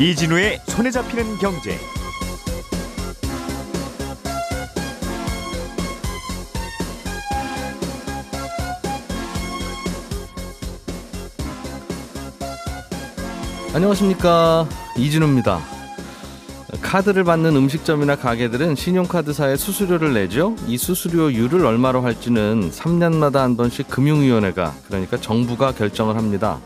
이진우의 손에 잡히는 경제. 안녕하십니까 이진우입니다. 카드를 받는 음식점이나 가게들은 신용카드사에 수수료를 내죠. 이 수수료율을 얼마로 할지는 3년마다 한 번씩 금융위원회가 그러니까 정부가 결정을 합니다.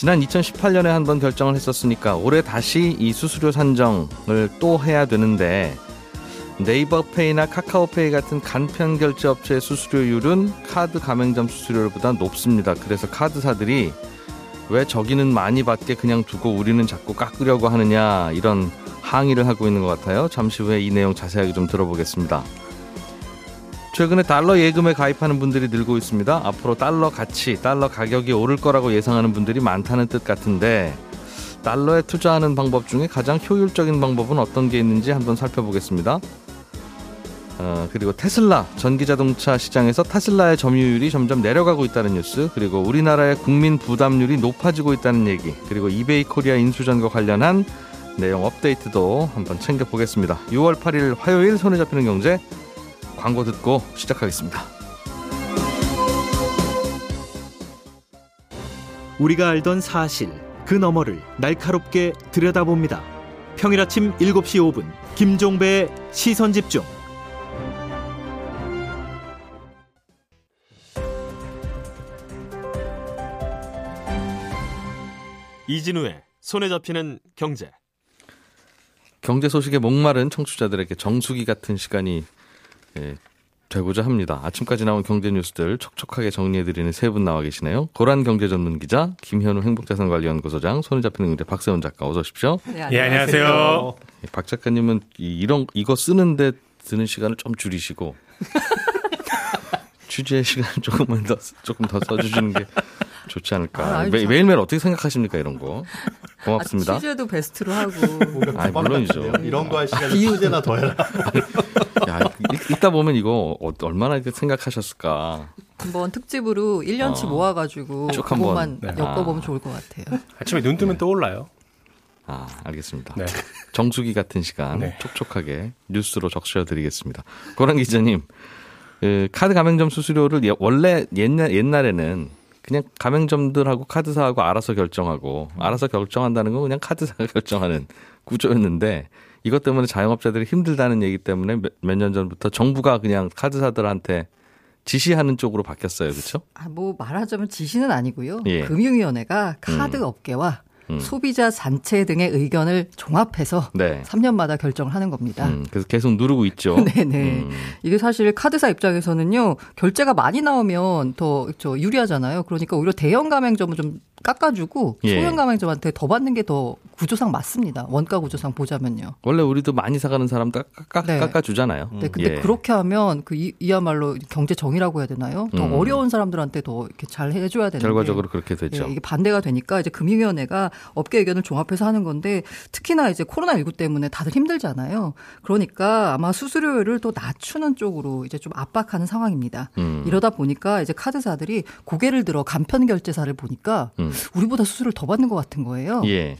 지난 2018년에 한 번 결정을 했었으니까 올해 다시 이 수수료 산정을 또 해야 되는데 네이버페이나 카카오페이 같은 간편 결제 업체의 수수료율은 카드 가맹점 수수료보다 높습니다. 그래서 카드사들이 왜 저기는 많이 받게 그냥 두고 우리는 자꾸 깎으려고 하느냐 이런 항의를 하고 있는 것 같아요. 잠시 후에 이 내용 자세하게 좀 들어보겠습니다. 최근에 달러 예금에 가입하는 분들이 늘고 있습니다. 앞으로 달러 가치, 달러 가격이 오를 거라고 예상하는 분들이 많다는 뜻 같은데 달러에 투자하는 방법 중에 가장 효율적인 방법은 어떤 게 있는지 한번 살펴보겠습니다. 어, 그리고 테슬라 전기 자동차 시장에서 테슬라의 점유율이 점점 내려가고 있다는 뉴스 그리고 우리나라의 국민 부담률이 높아지고 있다는 얘기 그리고 이베이 코리아 인수전과 관련한 내용 업데이트도 한번 챙겨보겠습니다 6월 8일 화요일 손에 잡히는 경제 광고 듣고 시작하겠습니다. 우리가 알던 사실 그 너머를 날카롭게 들여다봅니다. 평일 아침 7시 5분 김종배의 시선 집중. 이진우의 손에 잡히는 경제. 경제 소식에 목마른 청취자들에게 정수기 같은 시간이 예, 되고자 합니다. 아침까지 나온 경제 뉴스들 촉촉하게 정리해드리는 세 분 나와 계시네요. 고란 경제 전문 기자, 김현우 행복자산관리연구소장, 손에 잡히는 경제 박세훈 작가 어서 오십시오. 네, 예, 안녕하세요. 박 작가님은 이- 이런 이거 쓰는데 드는 시간을 좀 줄이시고 취재 시간 조금만 더 조금 더 써주시는 게 좋지 않을까. 아, 매, 참. 매일매일 어떻게 생각하십니까 이런 거? 고맙습니다. 아, 취재도 베스트로 하고 아, 물론이죠. 이런 거 할 시간에 휴제나 더 해라. 야, 읽- 읽다 보면 이거 어- 얼마나 생각하셨을까. 한번 특집으로 1년치 어. 모아가지고 쭉 한번. 그것만 네. 엮어보면 아. 좋을 것 같아요. 아침에 눈 뜨면 떠올라요. 아, 알겠습니다. 네. 정수기 같은 시간 네. 촉촉하게 뉴스로 적셔드리겠습니다. 고란 기자님, 그 카드 가맹점 수수료를 예- 원래 옛날 옛날에는 그냥 가맹점들하고 카드사하고 알아서 결정하고 알아서 결정한다는 건 그냥 카드사가 결정하는 구조였는데 이것 때문에 자영업자들이 힘들다는 얘기 때문에 몇 년 전부터 정부가 그냥 카드사들한테 지시하는 쪽으로 바뀌었어요, 그렇죠? 아, 뭐 말하자면 지시는 아니고요. 예. 금융위원회가 카드 업계와 음. 소비자 단체 등의 의견을 종합해서 네. 3년마다 결정을 하는 겁니다. 음, 그래서 계속 누르고 있죠. 네네. 음. 이게 사실 카드사 입장에서는요, 결제가 많이 나오면 더저 유리하잖아요. 그러니까 오히려 대형 가맹점은 좀 깎아주고 예. 소형 가맹점한테 더 받는 게 더 구조상 맞습니다. 원가 구조상 보자면요. 원래 우리도 많이 사가는 사람 깎, 깎, 네. 깎아주잖아요. 네, 근데 예. 그렇게 하면 그 이, 이야말로 경제 정의라고 해야 되나요? 더 음. 어려운 사람들한테 더 이렇게 잘 해줘야 되는데 결과적으로 그렇게 되죠. 예, 이게 반대가 되니까 이제 금융위원회가 업계 의견을 종합해서 하는 건데 특히나 이제 코로나 19 때문에 다들 힘들잖아요. 그러니까 아마 수수료를 또 낮추는 쪽으로 이제 좀 압박하는 상황입니다. 음. 이러다 보니까 이제 카드사들이 고개를 들어 간편 결제사를 보니까 음. 우리보다 수수료를 더 받는 것 같은 거예요. 예.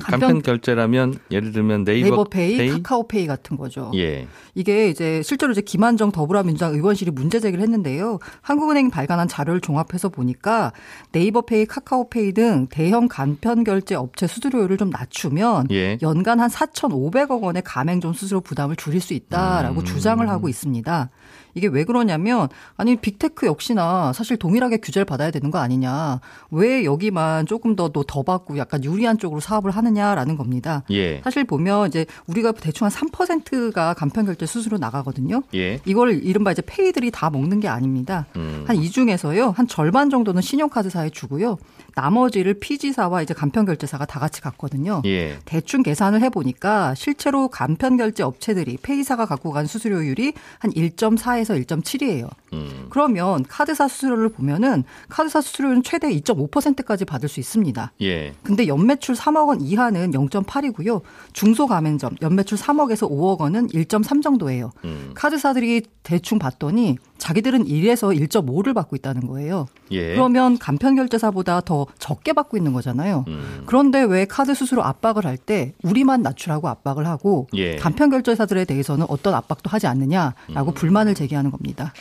간편- 간편 결제라면 예를 들면 네이버, 네이버 페이, 페이? 카카오페이 같은 거죠. 예. 이게 이제 실제로 이제 김한정 더불어민주당 의원실이 문제 제기를 했는데요. 한국은행이 발간한 자료를 종합해서 보니까 네이버 페이, 카카오페이 등 대형 간편 결제 업체 수수료율을 좀 낮추면 예. 연간 한 4,500억 원의 가맹점 수수료 부담을 줄일 수 있다라고 음. 주장을 하고 있습니다. 이게 왜 그러냐면 아니 빅테크 역시나 사실 동일하게 규제를 받아야 되는 거 아니냐. 왜 여기만 조금 더더 받고 약간 유리한 쪽으로 사업을 하 느냐라는 겁니다. 예. 사실 보면 이제 우리가 대충 한 3%가 간편 결제 수수료 나가거든요. 예. 이걸 이른바 이제 페이들이 다 먹는 게 아닙니다. 음. 한이 중에서요, 한 절반 정도는 신용카드사에 주고요. 나머지를 피지사와 이제 간편결제사가 다 같이 갖거든요. 예. 대충 계산을 해보니까 실제로 간편결제 업체들이 페이사가 갖고 간 수수료율이 한 1.4에서 1.7이에요. 음. 그러면 카드사 수수료를 보면은 카드사 수수료는 최대 2.5%까지 받을 수 있습니다. 예. 근데 연매출 3억 원 이하 이하는 0.8이고요. 중소 가맹점 연매출 3억에서 5억 원은 1.3 정도예요. 음. 카드사들이 대충 봤더니 자기들은 1에서 1.5를 받고 있다는 거예요. 예. 그러면 간편결제사보다 더 적게 받고 있는 거잖아요. 음. 그런데 왜 카드 수수료 압박을 할 때 우리만 낮추라고 압박을 하고 예. 간편 결제사들에 대해서는 어떤 압박도 하지 않느냐라고 음. 불만을 제기하는 겁니다.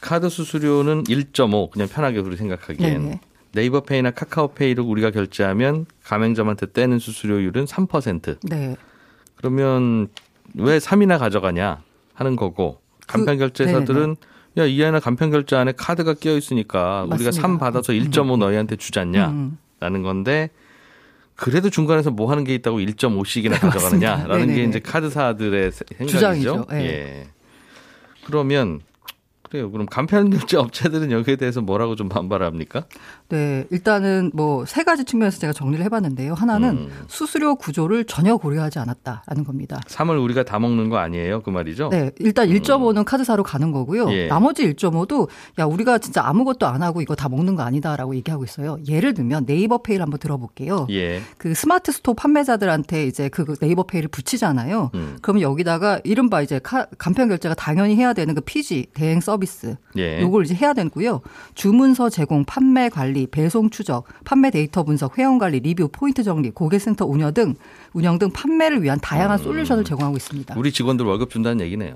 카드 수수료는 1.5 그냥 편하게 우리 생각하기엔 네네. 네이버페이나 카카오페이를 우리가 결제하면 가맹점한테 떼는 수수료율은 3%. 네. 그러면 왜 3이나 가져가냐 하는 거고 그- 간편 결제사들은 야, 이 안에 간편 결제 안에 카드가 끼어 있으니까 우리가 맞습니다. 3 받아서 1.5 너희한테 주잖냐 음. 라는 건데 그래도 중간에서 뭐 하는 게 있다고 1.5씩이나 가져가느냐라는 게 네네네. 이제 카드사들의 생각이죠. 주장이죠. 예. 예. 그러면 그래요. 그럼 간편 결제 업체들은 여기에 대해서 뭐라고 좀 반발합니까? 네, 일단은 뭐 세 가지 측면에서 제가 정리를 해봤는데요. 하나는 음. 수수료 구조를 전혀 고려하지 않았다라는 겁니다. 3을 우리가 다 먹는 거 아니에요? 그 말이죠? 네, 일단 1.5는 카드사로 가는 거고요. 어. 예. 나머지 1.5도 야 우리가 진짜 아무것도 안 하고 이거 다 먹는 거 아니다라고 얘기하고 있어요. 예를 들면 네이버페이를 한번 들어볼게요. 예. 그 스마트 스토어 판매자들한테 이제 그 네이버페이를 붙이잖아요. 음. 그러면 여기다가 이른바 이제 카- 간편 결제가 당연히 해야 되는 그 PG 대행 서비스 예. 요걸 이제 해야 되고요. 주문서 제공, 판매 관리, 배송 추적, 판매 데이터 분석, 회원 관리, 리뷰, 포인트 정리, 고객센터 운영 등 운영 등 판매를 위한 다양한 솔루션을 제공하고 있습니다. 음. 우리 직원들 월급 준다는 얘기네요.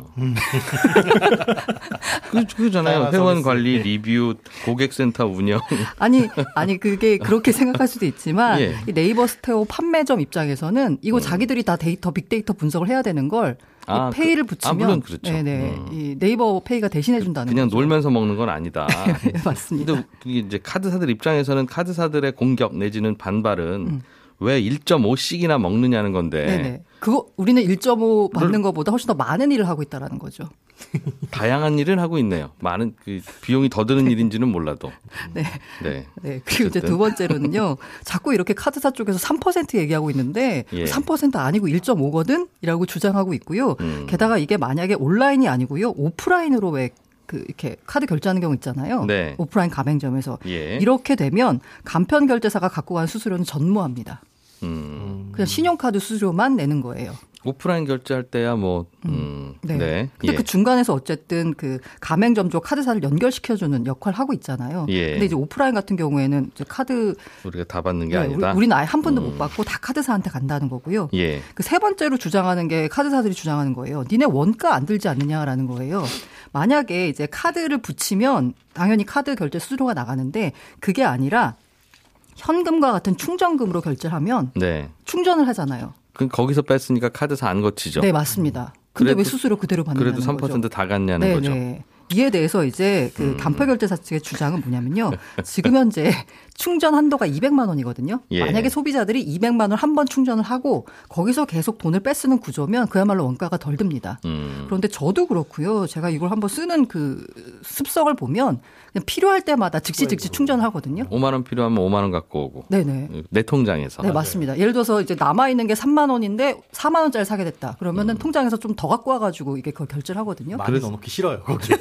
그, 그잖아요. 회원 서비스. 관리, 리뷰, 고객센터 운영. 아니, 아니 그게 그렇게 생각할 수도 있지만 예. 이 네이버 스토어 판매점 입장에서는 이거 자기들이 다 데이터 빅데이터 분석을 해야 되는 걸이 음. 아, 페이를 그- 붙이면 아, 물론 그렇죠. 네네 음. 이 네이버 페이가 대신해 준다는 그냥 거죠. 놀면서 먹는 건 아니다. 네, 맞습니다. 근데 이게 이제 카드사들 입장에서는 카드사들의 공격 내지는 반발은 왜 1.5씩이나 먹느냐는 건데 음. 네네. 그거 우리는 1.5 받는 것보다 훨씬 더 많은 일을 하고 있다라는 거죠. 다양한 일을 하고 있네요. 많은 그 비용이 더 드는 일인지는 몰라도. 네. 네. 네. 그리고 이제 어쨌든. 두 번째로는요. 자꾸 이렇게 카드사 쪽에서 3% 얘기하고 있는데 예. 3% 아니고 1.5거든? 이라고 주장하고 있고요. 음. 게다가 이게 만약에 온라인이 아니고요. 오프라인으로 왜그 이렇게 카드 결제하는 경우 있잖아요. 네. 오프라인 가맹점에서 예. 이렇게 되면 간편 결제사가 갖고 간 수수료는 전무합니다. 음. 그냥 신용카드 수수료만 내는 거예요. 오프라인 결제할 때야 뭐 음. 네. 네. 근데 예. 그 중간에서 어쨌든 그 가맹점 쪽 카드사를 연결시켜 주는 역할을 하고 있잖아요. 예. 근데 이제 오프라인 같은 경우에는 이제 카드 우리가 다 받는 게 네, 아니다. 우리, 우리는 아예 한 번도 음. 못 받고 다 카드사한테 간다는 거고요. 예. 그 세 번째로 주장하는 게 카드사들이 주장하는 거예요. 니네 원가 안 들지 않느냐라는 거예요. 만약에 이제 카드를 붙이면 당연히 카드 결제 수수료가 나가는데 그게 아니라 현금과 같은 충전금으로 결제하면 네. 충전을 하잖아요. 그 거기서 뺐으니까 카드사 안 거치죠. 네, 맞습니다. 근데 왜 그래도- 수수료 그대로 받느냐는 그래도 3%다 거죠. 갔냐는 네, 거죠. 음. 네. 이에 대해서 이제 그 간편 결제사 측의 주장은 뭐냐면요. 지금 현재 충전 한도가 200만 원이거든요. 예. 만약에 소비자들이 200만 원 한 번 충전을 하고 거기서 계속 돈을 빼쓰는 구조면 그야말로 원가가 덜 듭니다. 음. 그런데 저도 그렇고요. 제가 이걸 한번 쓰는 그 습성을 보면 필요할 때마다 즉시 즉시 충전을 하거든요. 5만 원 필요하면 5만 원 갖고 오고. 네네. 내 통장에서. 네, 맞습니다. 예를 들어서 이제 남아 있는 게 3만 원인데 4만 원짜리 사게 됐다. 그러면은 통장에서 좀 더 갖고 와가지고 이게 그걸 결제를 하거든요. 많이 넣어놓기 싫어요, 거기.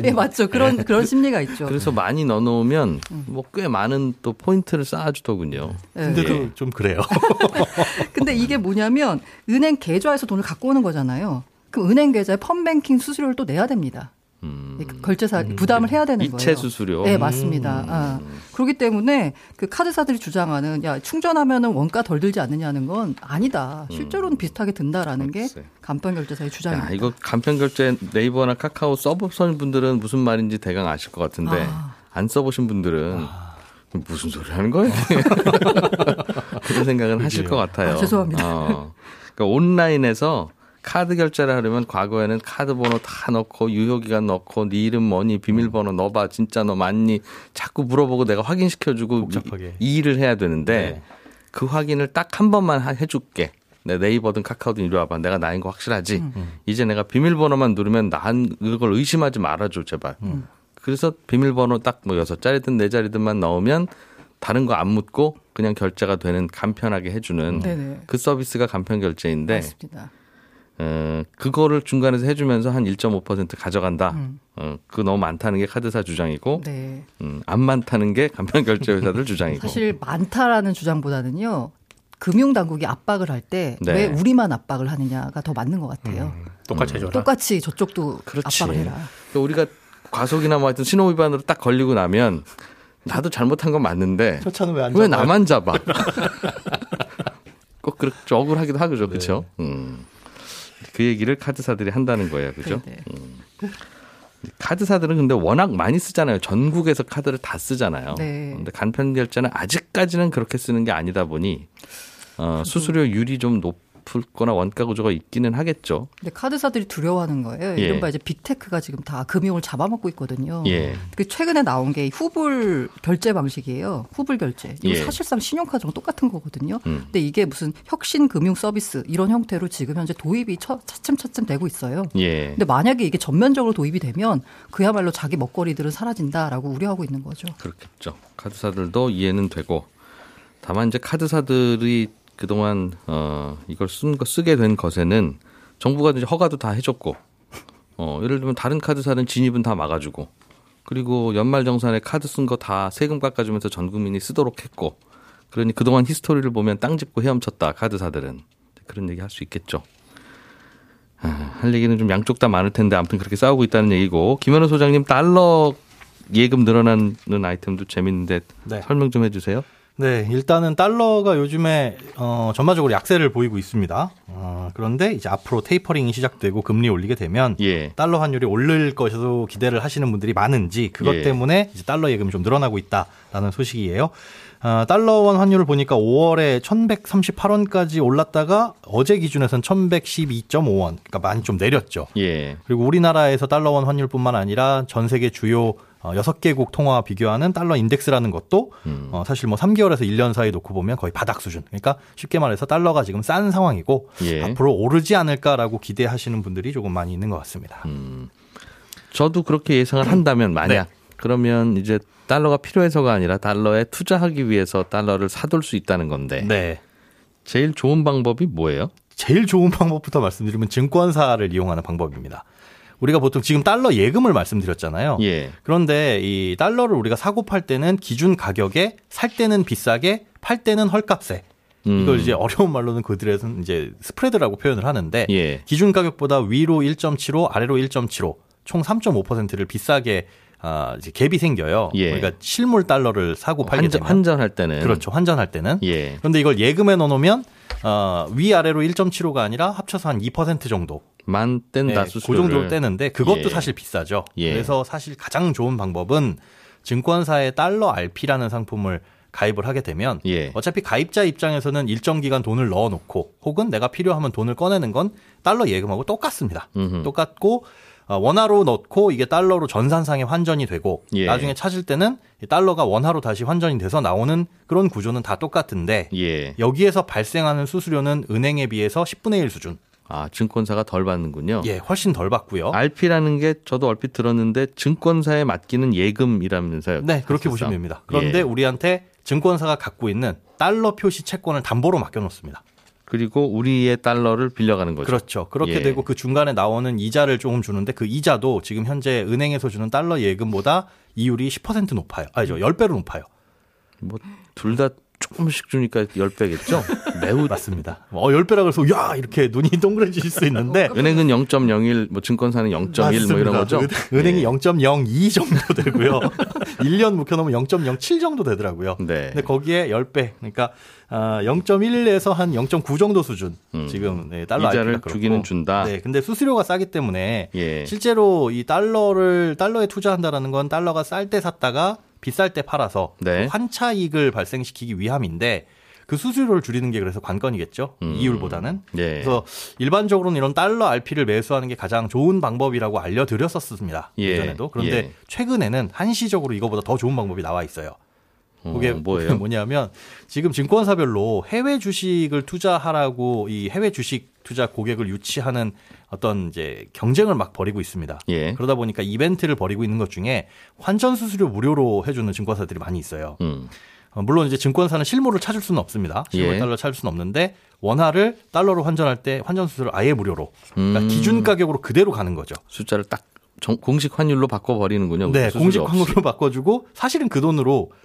네, 맞죠. 그런, 그런 심리가 있죠. 그래서 많이 넣어놓으면 음. 뭐꽤 많은 또 포인트를 쌓아주더군요. 네. 근데도 예. 좀 그래요. 근데 이게 뭐냐면 은행 계좌에서 돈을 갖고 오는 거잖아요. 그럼 은행 계좌에 펀뱅킹 수수료를 또 내야 됩니다. 음. 그 결제사 부담을 해야 되는 거예요. 이체 수수료. 네, 맞습니다. 아, 그렇기 때문에 그 카드사들이 주장하는 야 충전하면은 원가 덜 들지 않느냐는 건 아니다. 실제로는 비슷하게 든다라는 게 음. 글쎄. 간편 결제사의 주장입니다. 야, 이거 간편 결제 네이버나 카카오 써보신 분들은 무슨 말인지 대강 아실 것 같은데 아. 안 써보신 분들은 무슨 소리 하는 거예요? 그런 생각은 하실 것 같아요. 아, 죄송합니다. 어. 그러니까 온라인에서 카드 결제를 하려면 과거에는 카드 번호 다 넣고 유효기간 넣고 네 이름 뭐니 비밀번호 넣어봐 진짜 너 맞니 자꾸 물어보고 내가 확인시켜주고 복잡하게. 이, 이 일을 해야 되는데 네. 그 확인을 딱 한 번만 하- 해줄게. 내 네이버든 카카오든 이리 와봐. 내가 나인 거 확실하지. 음. 이제 내가 비밀번호만 누르면 난 그걸 의심하지 말아줘 제발. 그래서 비밀번호 딱 뭐 여섯 자리든 네 자리든만 넣으면 다른 거 안 묻고 그냥 결제가 되는 간편하게 해주는 네네. 그 서비스가 간편 결제인데 맞습니다. 어, 그거를 중간에서 해주면서 한 1.5% 가져간다. 음. 어, 그거 너무 많다는 게 카드사 주장이고 네. 음, 안 많다는 게 간편 결제 회사들 주장이고. 사실 많다라는 주장보다는요. 금융 당국이 압박을 할 때왜 네. 우리만 압박을 하느냐가 더 맞는 것 같아요. 똑같이 해줘라. 똑같이 저쪽도 그렇지. 압박을 해라. 그러니까 우리가 과속이나 뭐 하여튼 신호 위반으로 딱 걸리고 나면 나도 잘못한 건 맞는데 저 차는 왜안 왜 나만 잡아? 꼭 그렇게 억울하기도 하죠, 그렇죠? 음. 그 얘기를 카드사들이 한다는 거예요, 그죠? 네, 네. 음. 카드사들은 근데 워낙 많이 쓰잖아요. 전국에서 카드를 다 쓰잖아요. 네. 근데 간편 결제는 아직까지는 그렇게 쓰는 게 아니다 보니 어, 수수료 율이 좀 높 을거나 원가 구조가 있기는 하겠죠. 근데 카드사들이 두려워하는 거예요. 예. 이른바 이제 빅테크가 지금 다 금융을 잡아먹고 있거든요. 예. 그 최근에 나온 게 후불 결제 방식이에요. 후불 결제. 이거 예. 사실상 신용카드랑 똑같은 거거든요. 음. 근데 이게 무슨 혁신 금융 서비스 이런 형태로 지금 현재 도입이 처- 차츰 차츰 되고 있어요. 예. 근데 만약에 이게 전면적으로 도입이 되면 그야말로 자기 먹거리들은 사라진다라고 우려하고 있는 거죠. 그렇겠죠. 카드사들도 이해는 되고 다만 이제 카드사들이 그동안 어 이걸 쓴 거 쓰게 된 것에는 정부가 이제 허가도 다 해줬고 어 예를 들면 다른 카드사는 진입은 다 막아주고 그리고 연말 정산에 카드 쓴 거 다 세금 깎아주면서 전 국민이 쓰도록 했고 그러니 그동안 히스토리를 보면 땅 짚고 헤엄쳤다 카드사들은 그런 얘기 할 수 있겠죠. 아, 할 얘기는 좀 양쪽 다 많을 텐데 아무튼 그렇게 싸우고 있다는 얘기고 김현우 소장님 달러 예금 늘어나는 아이템도 재밌는데 네. 설명 좀 해주세요. 네, 일단은 달러가 요즘에 어, 전반적으로 약세를 보이고 있습니다. 어, 그런데 이제 앞으로 테이퍼링이 시작되고 금리 올리게 되면 예. 달러 환율이 오를 것으로 기대를 하시는 분들이 많은지 그것 예. 때문에 이제 달러 예금이 좀 늘어나고 있다라는 소식이에요. 어, 달러원 환율을 보니까 5월에 1,138원까지 올랐다가 어제 기준에선 1,112.5원, 그러니까 많이 좀 내렸죠. 예. 그리고 우리나라에서 달러원 환율뿐만 아니라 전 세계 주요 어, 6개국 통화와 비교하는 달러 인덱스라는 것도 음. 어, 사실 뭐 3개월에서 1년 사이 놓고 보면 거의 바닥 수준. 그러니까 쉽게 말해서 달러가 지금 싼 상황이고 예. 앞으로 오르지 않을까라고 기대하시는 분들이 조금 많이 있는 것 같습니다. 음. 저도 그렇게 예상을 한다면 만약 네. 그러면 이제 달러가 필요해서가 아니라 달러에 투자하기 위해서 달러를 사둘 수 있다는 건데 네. 제일 좋은 방법이 뭐예요? 제일 좋은 방법부터 말씀드리면 증권사를 이용하는 방법입니다. 우리가 보통 지금 달러 예금을 말씀드렸잖아요. 예. 그런데 이 달러를 우리가 사고 팔 때는 기준 가격에 살 때는 비싸게 팔 때는 헐값에 음. 이걸 이제 어려운 말로는 그들에서는 이제 스프레드라고 표현을 하는데 예. 기준 가격보다 위로 1.75 아래로 1.75 총 3.5%를 비싸게 아, 이제 갭이 생겨요. 예. 그러니까 실물 달러를 사고 팔게 환전, 되면 환전할 때는 그렇죠. 환전할 때는 예. 그런데 이걸 예금에 넣어놓으면 어, 위 아래로 1.75가 아니라 합쳐서 한 2% 정도 만 뗀다 네, 수수료를 그 정도로 떼는데 그것도 예. 사실 비싸죠. 예. 그래서 사실 가장 좋은 방법은 증권사의 달러 RP라는 상품을 가입을 하게 되면 예. 어차피 가입자 입장에서는 일정 기간 돈을 넣어놓고 혹은 내가 필요하면 돈을 꺼내는 건 달러 예금하고 똑같습니다. 음흠. 똑같고 어, 원화로 넣고 이게 달러로 전산상에 환전이 되고 예. 나중에 찾을 때는 이 달러가 원화로 다시 환전이 돼서 나오는 그런 구조는 다 똑같은데 예. 여기에서 발생하는 수수료는 은행에 비해서 10분의 1 수준. 아 증권사가 덜 받는군요. 예, 훨씬 덜 받고요. RP라는 게 저도 얼핏 들었는데 증권사에 맡기는 예금이라면서요. 네, 그렇게 사실상. 보시면 됩니다. 그런데 예. 우리한테 증권사가 갖고 있는 달러 표시 채권을 담보로 맡겨놓습니다. 그리고 우리의 달러를 빌려가는 거죠. 그렇죠. 그렇게 예. 되고 그 중간에 나오는 이자를 조금 주는데 그 이자도 지금 현재 은행에서 주는 달러 예금보다 이율이 10% 높아요. 아니죠. 10배로 높아요. 뭐 둘 다 조금씩 주니까 10배겠죠? 매우 맞습니다. 어, 10배라 그래서 야, 이렇게 눈이 동그래질 수 있는데 은행은 0.01, 뭐 증권사는 0.1 뭐 이런. 거죠? 은- 은행이 예. 0.02 정도 되고요. 1년 묵혀 놓으면 0.07 정도 되더라고요. 네. 근데 거기에 10배, 그러니까 아, 0.1에서 한 0.9 정도 수준 음. 지금 네, 달러 이자를. 주기는 준다. 네, 근데 수수료가 싸기 때문에 예. 실제로 이 달러를 달러에 투자한다라는 건 달러가 쌀 때 샀다가 비쌀 때 팔아서 네. 그 환차익을 발생시키기 위함인데 그 수수료를 줄이는 게 그래서 관건이겠죠. 음. 이율보다는. 예. 그래서 일반적으로는 이런 달러 RP를 매수하는 게 가장 좋은 방법이라고 알려드렸었습니다. 예. 예전에도. 그런데 예. 최근에는 한시적으로 이거보다 더 좋은 방법이 나와 있어요. 그게 어, 뭐예요? 뭐냐면 지금 증권사별로 해외 주식을 투자하라고 이 해외 주식 투자 고객을 유치하는 어떤 이제 경쟁을 막 벌이고 있습니다. 예. 그러다 보니까 이벤트를 벌이고 있는 것 중에 환전 수수료 무료로 해주는 증권사들이 많이 있어요. 음. 어, 물론 이제 증권사는 실물을 찾을 수는 없습니다. 실물 예. 달러 찾을 수는 없는데 원화를 달러로 환전할 때 환전 수수료를 아예 무료로 그러니까 음. 기준 가격으로 그대로 가는 거죠. 숫자를 딱 정- 공식 환율로 바꿔 버리는군요. 네, 수수료 공식. 환율로 바꿔주고 사실은 그 돈으로 어,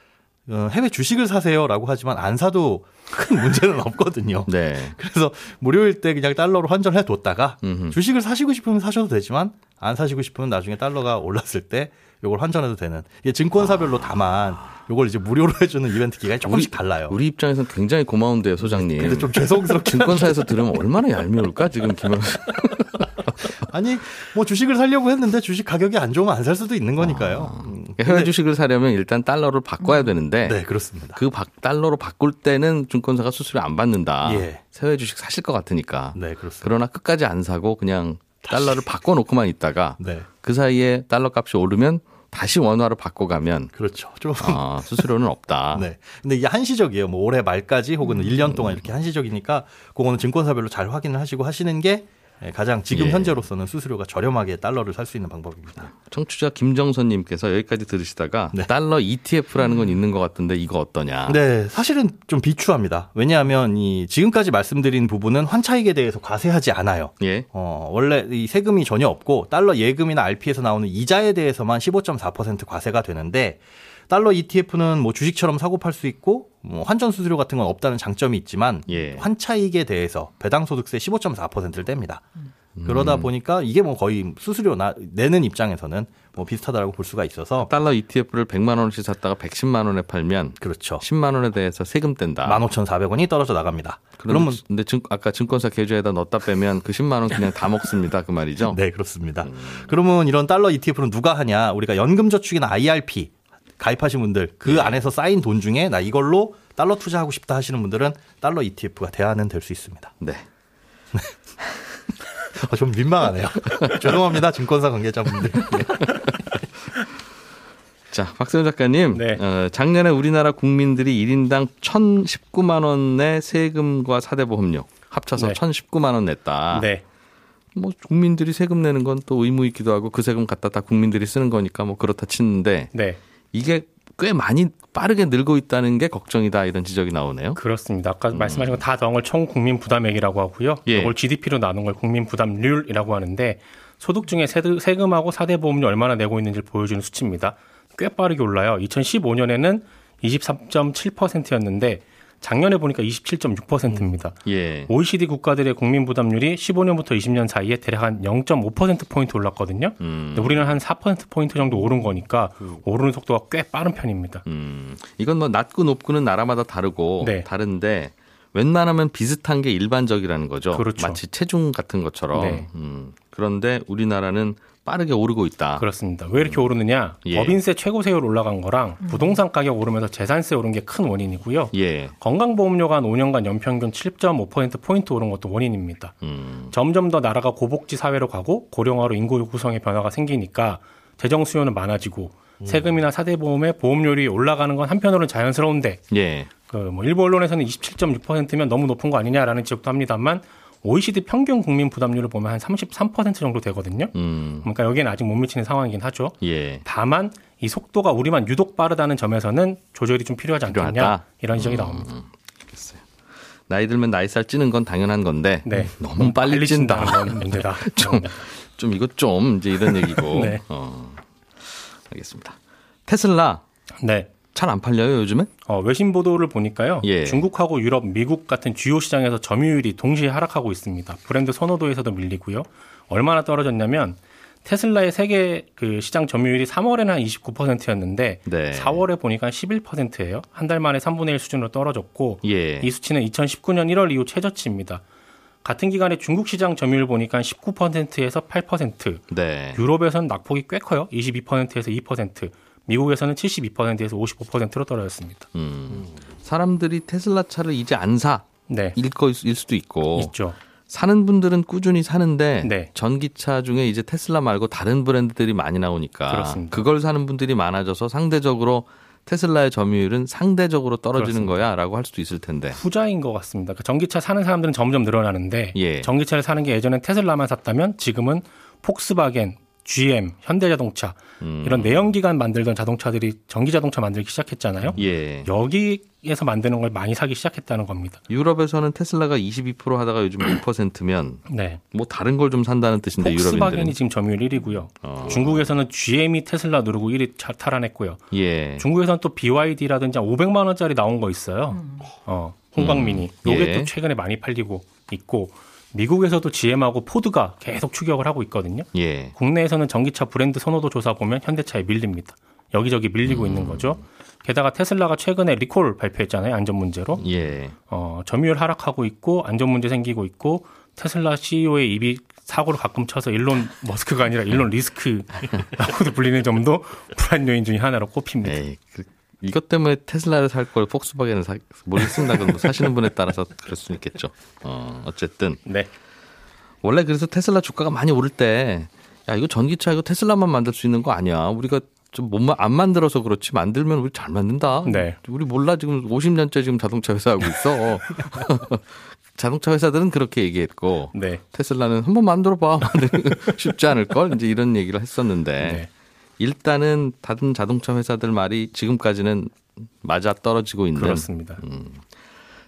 해외 주식을 사세요라고 하지만 안 사도 큰 문제는 없거든요. 네. 그래서 무료일 때 그냥 달러로 환전해 뒀다가 음흠. 주식을 사시고 싶으면 사셔도 되지만 안 사시고 싶으면 나중에 달러가 올랐을 때 요걸 환전해도 되는 이게 증권사별로 다만 요걸 이제 무료로 해주는 이벤트 기간이 조금씩 달라요. 우리 입장에서는 굉장히 고마운데요, 소장님. 근데 좀 죄송스럽긴 증권사에서 들으면 얼마나 얄미울까 지금 김영수. 아니 뭐 주식을 사려고 했는데 주식 가격이 안 좋으면 안 살 수도 있는 거니까요. 음. 해외 주식을 사려면 일단 달러를 바꿔야 되는데 네 그렇습니다. 그 바- 달러로 바꿀 때는 증권사가 수수료 안 받는다. 예. 해외 주식 사실 것 같으니까. 네 그렇습니다. 그러나 끝까지 안 사고 그냥 달러를 바꿔놓고만 있다가 네 그 사이에 달러 값이 오르면 다시 원화로 바꿔가면 그렇죠. 좀 아, 수수료는 없다. 네. 근데 이게 한시적이에요. 뭐 올해 말까지 혹은 1년 동안 이렇게 한시적이니까 그거는 증권사별로 잘 확인을 하시고 하시는 게 가장 지금 예. 현재로서는 수수료가 저렴하게 달러를 살 수 있는 방법입니다. 청취자 김정선님께서 여기까지 들으시다가 네. 달러 ETF라는 건 있는 것 같은데 이거 어떠냐? 네, 사실은 좀 비추합니다. 왜냐하면 이 지금까지 말씀드린 부분은 환차익에 대해서 과세하지 않아요. 예. 어, 원래 이 세금이 전혀 없고 달러 예금이나 RP에서 나오는 이자에 대해서만 15.4% 과세가 되는데 달러 ETF는 뭐 주식처럼 사고 팔 수 있고 뭐 환전 수수료 같은 건 없다는 장점이 있지만 예. 환차익에 대해서 배당 소득세 15.4%를 뗍니다. 음. 그러다 보니까 이게 뭐 거의 수수료 나, 내는 입장에서는 뭐 비슷하다고 볼 수가 있어서 달러 ETF를 100만 원씩 샀다가 110만 원에 팔면 그렇죠. 10만 원에 대해서 세금 뗀다. 15,400원이 떨어져 나갑니다. 그러면 근데 증, 아까 증권사 계좌에다 넣었다 빼면 그 10만 원 그냥 다 먹습니다. 그 말이죠. 네, 그렇습니다. 그러면 이런 달러 ETF는 누가 하냐? 우리가 연금저축이나 IRP 가입하신 분들 그 안에서 쌓인 돈 중에 나 이걸로 달러 투자하고 싶다 하시는 분들은 달러 ETF가 대안은 될 수 있습니다. 네. 아, 좀 민망하네요. 죄송합니다, 증권사 관계자분들. 네. 자, 박세훈 작가님. 네. 어, 작년에 우리나라 국민들이 1인당 1,019만 원의 세금과 사대보험료 합쳐서 네. 1,019만 원 냈다. 네. 뭐 국민들이 세금 내는 건 또 의무이기도 하고 그 세금 갖다 다 국민들이 쓰는 거니까 뭐 그렇다 치는데 네. 이게 꽤 많이 빠르게 늘고 있다는 게 걱정이다 이런 지적이 나오네요. 그렇습니다. 아까 말씀하신 건다 더한 걸총 국민 부담액이라고 하고요. 예. 이걸 GDP로 나눈 걸 국민 부담률이라고 하는데 소득 중에 세금하고 사대 보험료 얼마나 내고 있는지를 보여주는 수치입니다. 꽤 빠르게 올라요. 2015년에는 23.7%였는데 작년에 보니까 27.6%입니다. 예. OECD 국가들의 국민 부담률이 15년부터 20년 사이에 대략 한 0.5% 포인트 올랐거든요. 음. 근데 우리는 한 4% 포인트 정도 오른 거니까 오르는 속도가 꽤 빠른 편입니다. 음. 이건 뭐 낮고 높고는 나라마다 다르고 네. 다른데 웬만하면 비슷한 게 일반적이라는 거죠. 그렇죠. 마치 체중 같은 것처럼. 네. 음. 그런데 우리나라는 빠르게 오르고 있다. 그렇습니다. 왜 이렇게 오르느냐? 예. 법인세 최고 세율 올라간 거랑 부동산 가격 오르면서 재산세 오른 게 큰 원인이고요. 예. 건강보험료가 한 5년간 연평균 7.5% 포인트 오른 것도 원인입니다. 음. 점점 더 나라가 고복지 사회로 가고 고령화로 인구 구성의 변화가 생기니까 재정 수요는 많아지고 세금이나 사대보험의 보험료율이 올라가는 건 한편으로는 자연스러운데 예. 그뭐 일부 언론에서는 27.6%면 너무 높은 거 아니냐라는 지적도 합니다만 OECD 평균 국민 부담률을 보면 한 33% 정도 되거든요. 음. 그러니까 여기는 아직 못 미치는 상황이긴 하죠. 예. 다만 이 속도가 우리만 유독 빠르다는 점에서는 조절이 좀 필요하지 않겠냐 필요하다. 음. 이런 지적이 나옵니다. 나이 들면 나이 살 찌는 건 당연한 건데 네. 너무 빨리 찐다. 찐다는 건 문제다. 좀, 좀 이것 좀 이제 이런 얘기고. 네. 어. 알겠습니다. 테슬라 네. 잘 안 팔려요 요즘에? 어, 외신 보도를 보니까요. 예. 중국하고 유럽, 미국 같은 주요 시장에서 점유율이 동시에 하락하고 있습니다. 브랜드 선호도에서도 밀리고요. 얼마나 떨어졌냐면 테슬라의 세계 그 시장 점유율이 3월에는 한 29%였는데 네. 4월에 보니까 11%예요. 한 달 만에 3분의 1 수준으로 떨어졌고 예. 이 수치는 2019년 1월 이후 최저치입니다. 같은 기간에 중국 시장 점유율 보니까 19%에서 8%, 네. 유럽에서는 낙폭이 꽤 커요. 22%에서 2%, 미국에서는 72%에서 55%로 떨어졌습니다. 음. 사람들이 테슬라 차를 이제 안 사. 네, 일 거일 수도 있고 있죠. 사는 분들은 꾸준히 사는데 네. 전기차 중에 이제 테슬라 말고 다른 브랜드들이 많이 나오니까 그렇습니다. 그걸 사는 분들이 많아져서 상대적으로 테슬라의 점유율은 상대적으로 떨어지는. 거야라고 할 수도 있을 텐데. 후자인 것 같습니다. 그 전기차 사는 사람들은 점점 늘어나는데 예. 전기차를 사는 게 예전엔 테슬라만 샀다면 지금은 폭스바겐, GM, 현대자동차 음. 이런 내연기관 만들던 자동차들이 전기 자동차 만들기 시작했잖아요. 예. 여기에서 만드는 걸 많이 사기 시작했다는 겁니다. 유럽에서는 테슬라가 22% 하다가 요즘 6%면 네. 뭐 다른 걸 좀 산다는 뜻인데 유럽인들은 폭스바겐이 지금 점유율 1위고요. 어. 중국에서는 GM이 테슬라 누르고 1위 차- 탈환했고요. 예. 중국에서는 또 BYD라든지 500만 원짜리 나온 거 있어요. 어, 홍광민이. 음. 요게 예. 또 최근에 많이 팔리고 있고 미국에서도 GM하고 포드가 계속 추격을 하고 있거든요. 예. 국내에서는 전기차 브랜드 선호도 조사 보면 현대차에 밀립니다. 여기저기 밀리고 음. 있는 거죠. 게다가 테슬라가 최근에 리콜 발표했잖아요. 안전 문제로. 예. 어, 점유율 하락하고 있고 안전 문제 생기고 있고 테슬라 CEO의 입이 사고를 가끔 쳐서 일론 머스크가 아니라 일론 리스크라고도 불리는 점도 불안 요인 중에 하나로 꼽힙니다. 에이, 그, 이것 때문에 테슬라를 살 걸 폭스바겐을 사, 뭘 쓴다 그러면 사시는 분에 따라서 그럴 수는 있겠죠. 어, 어쨌든 네. 원래 그래서 테슬라 주가가 많이 오를 때, 야, 이거 전기차 이거 테슬라만 만들 수 있는 거 아니야. 우리가 좀못안 만들어서 그렇지 만들면 우리 잘 만든다. 네. 우리 몰라 지금 50년째 지금 자동차 회사 하고 있어. 자동차 회사들은 그렇게 얘기했고 네. 테슬라는 한번 만들어 봐. 쉽지 않을 걸. 이제 이런 얘기를 했었는데 네. 일단은 다른 자동차 회사들 말이 지금까지는 맞아 떨어지고 있는 그렇습니다.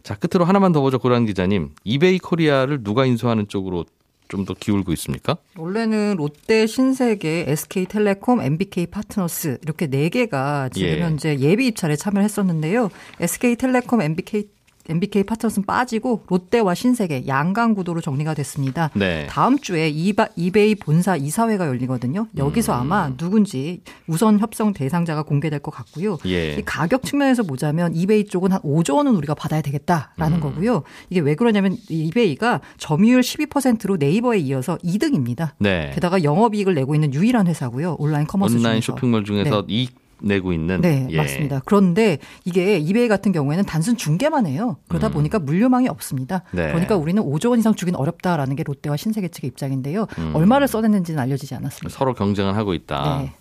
자, 끝으로 하나만 더 보죠. 고란 기자님. 이베이 코리아를 누가 인수하는 쪽으로 좀 더 기울고 있습니까? 원래는 롯데, 신세계, SK텔레콤, MBK 파트너스 이렇게 네 개가 지금 예. 현재 예비 입찰에 참여를 했었는데요. SK텔레콤, MBK MBK 파트너스는 빠지고 롯데와 신세계 양강 구도로 정리가 됐습니다. 네. 다음 주에 이바, 이베이 본사 이사회가 열리거든요. 여기서 음. 아마 누군지 우선 협상 대상자가 공개될 것 같고요. 예. 이 가격 측면에서 보자면 이베이 쪽은 한 5조 원은 우리가 받아야 음. 되겠다라는 거고요. 이게 왜 그러냐면 이베이가 점유율 12%로 네이버에 이어서 2등입니다. 네. 게다가 영업이익을 내고 있는 유일한 회사고요. 온라인 커머스 온라인 중에서. 쇼핑몰 중에서 이익 내고 있는 네, 예. 맞습니다. 그런데 이게 이베이 같은 경우에는 단순 중개만 해요. 그러다 보니까 물류망이 없습니다. 음. 네. 그러니까 우리는 5조 원 이상 주긴 어렵다라는 게 롯데와 신세계 측의 입장인데요. 음. 얼마를 써냈는지는 알려지지 않았습니다. 서로 경쟁을 하고 있다. 네.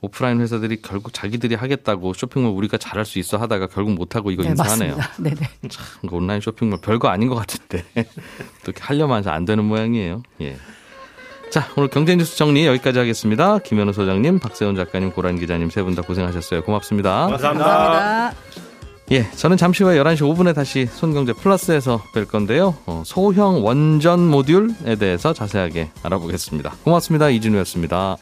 오프라인 회사들이 결국 자기들이 하겠다고 쇼핑몰 우리가 잘할 수 있어 하다가 결국 못 하고 이거 네. 맞습니다. 네네. 참, 그 온라인 쇼핑몰 별거 아닌 것 같은데 또 하려면 안 되는 모양이에요. 예. 자, 오늘 경제 뉴스 정리 여기까지 하겠습니다. 김현우 소장님, 박세훈 작가님, 고란 기자님 세 분 다 고생하셨어요. 고맙습니다. 감사합니다. 예, 저는 잠시 후에 11시 5분에 다시 손경제 플러스에서 뵐 건데요. 어, 소형 원전 모듈에 대해서 자세하게 알아보겠습니다. 고맙습니다. 이진우였습니다.